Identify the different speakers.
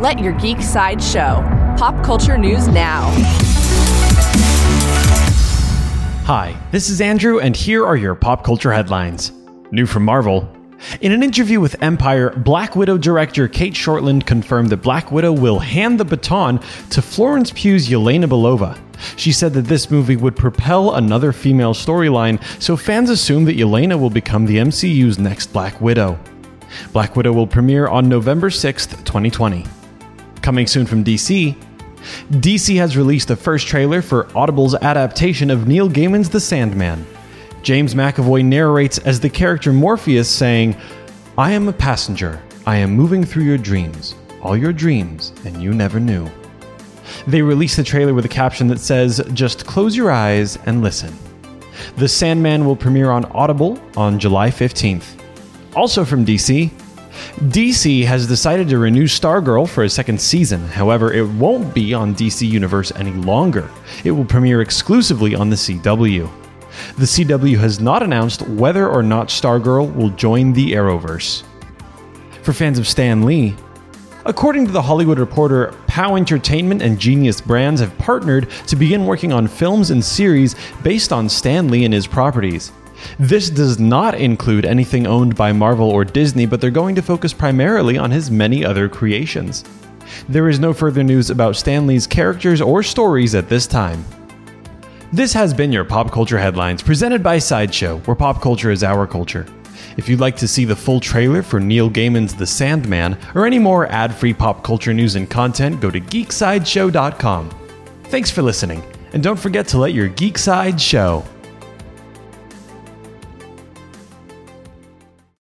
Speaker 1: Let your geek side show. Pop culture news now.
Speaker 2: Hi, this is Andrew, and here are your pop culture headlines. New from Marvel. In an interview with Empire, Black Widow director Cate Shortland confirmed that Black Widow will hand the baton to Florence Pugh's Yelena Belova. She said that this movie would propel another female storyline, so fans assume that Yelena will become the MCU's next Black Widow. Black Widow will premiere on November 6th, 2020. Coming soon from DC, DC has released the first trailer for Audible's adaptation of Neil Gaiman's The Sandman. James McAvoy narrates as the character Morpheus, saying, I am a passenger. I am moving through your dreams, all your dreams, and you never knew. They released the trailer with a caption that says, Just close your eyes and listen. The Sandman will premiere on Audible on July 15th. Also from DC, DC has decided to renew Stargirl for a second season. However, it won't be on DC Universe any longer. It will premiere exclusively on the CW. The CW has not announced whether or not Stargirl will join the Arrowverse. For fans of Stan Lee, according to The Hollywood Reporter, POW Entertainment and Genius Brands have partnered to begin working on films and series based on Stan Lee and his properties. This does not include anything owned by Marvel or Disney, but they're going to focus primarily on his many other creations. There is no further news about Stan Lee's characters or stories at this time. This has been your Pop Culture Headlines, presented by Sideshow, where pop culture is our culture. If you'd like to see the full trailer for Neil Gaiman's The Sandman, or any more ad free pop culture news and content, go to geeksideshow.com. Thanks for listening, and don't forget to let your geek side show.